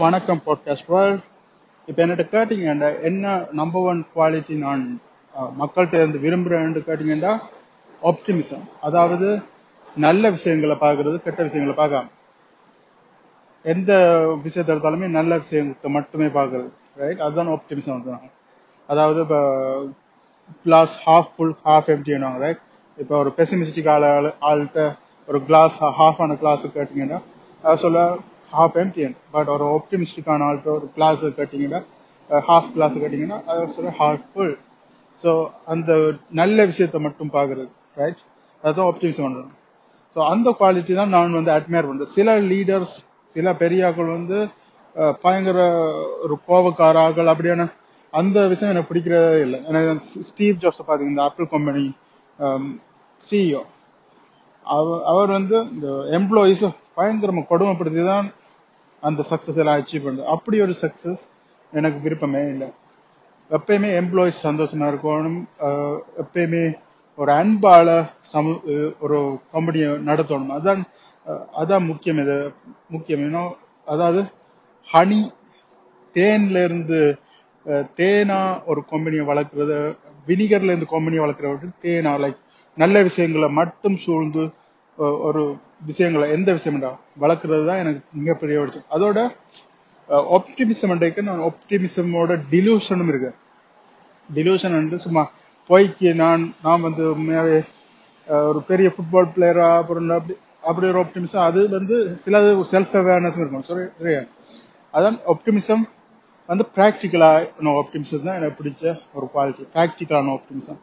வணக்கம் podcast world இப்போ என்கிட்ட கேட்டீங்கன்னா என்ன நம்பர் ஒன் குவாலிட்டி நான் மக்கள்கிட்ட இருந்து விரும்புகிறேன்னு கேட்டீங்கன்னா ஆப்டிமிசம் அதாவது நல்ல விஷயங்களை பார்க்கறது கெட்ட விஷயங்களை பார்க்காம. எந்த விஷயத்தை எடுத்தாலுமே நல்ல விஷயத்தை மட்டுமே பார்க்கறது ரைட் அதுதான் ஆப்டிமிசம் வந்து. அதாவது இப்போ கிளாஸ் ஹாஃப் ஃபுல் ஹாஃப் எம்டினாங்க ரைட் இப்போ ஒரு பெசிமிஸ்டிக் ஆள் ஆள் ஆள்கிட்ட ஒரு கிளாஸ் ஹாஃப் ஆன கிளாஸ் கேட்டிங்கன்னா சொல்ல ஹாஃப் எம்டி பட் ஒரு ஆப்டிமிஸ்டிக்கான ஆள்கிட்ட ஒரு கிளாஸ் கேட்டிங்கன்னா ஹாஃப் கிளாஸ் கேட்டிங்கன்னா அதை சொல்ல ஹாஃப் ஃபுல் ஸோ அந்த நல்ல விஷயத்தை மட்டும் பார்க்கறது ரைட் அதுதான் ஆப்டிமிசம் பண்ணுறது ஸோ அந்த குவாலிட்டி தான் நான் வந்து அட்மையர் பண்ணுறேன் சில லீடர்ஸ் சில பெரியாக்கள் வந்து பயங்கர ஒரு கோபக்காராக்கள் அப்படியான அந்த விஷயம் எனக்கு பிடிக்கிறதே இல்லை. எனக்கு ஸ்டீவ் ஜாப்ஸ் பார்த்தீங்கன்னா இந்த ஆப்பிள் கம்பெனி சிஇஓ அவர் அவர் வந்து இந்த எம்ப்ளாயிஸ் பயங்கரமாக கொடுமைப்படுத்தி தான் அந்த சக்சஸ் எல்லாம் அச்சீவ் பண்ணுறது அப்படி ஒரு சக்சஸ் எனக்கு விருப்பமே இல்லை. எப்பயுமே எம்ப்ளாயிஸ் சந்தோஷமா இருக்கணும். எப்பயுமே ஒரு அன்பால சமு ஒரு கம்பெனியை நடத்தணும். அதான் அதான் முக்கியம். இது முக்கியம். இன்னும் அதாவது ஹனி தேன்ல இருந்து தேனா ஒரு கம்பெனியை வளர்க்கறது வினிகர்ல இருந்து கம்பெனியை வளர்க்கறத தேனா லைக் நல்ல விஷயங்களை மட்டும் சூழ்ந்து ஒரு விஷயங்களை எந்த விஷயம்டா வளர்க்கறது தான் எனக்கு மிகப்பெரிய விஷயம் அதோட ஆப்டிமிசம் நான் ஆப்டிமிசமோட டிலூஷனும் இருக்கு. டிலூஷன் வந்து சும்மா பொய்க்கு நான் நான் வந்து உண்மையாவே ஒரு பெரிய ஃபுட்பால் பிளேயரா அப்புறம் அப்படி அப்படி ஒரு ஆப்டிமிசம் அது வந்து சில செல்ஃப் அவேர்னஸ் இருக்கும் சரி சரியா? அதான் ஆப்டிமிசம் வந்து ப்ராக்டிக்கலான ஆப்டிமிசம் தான் எனக்கு பிடிச்ச ஒரு குவாலிட்டி ப்ராக்டிக்கலான ஆப்டிமிசம்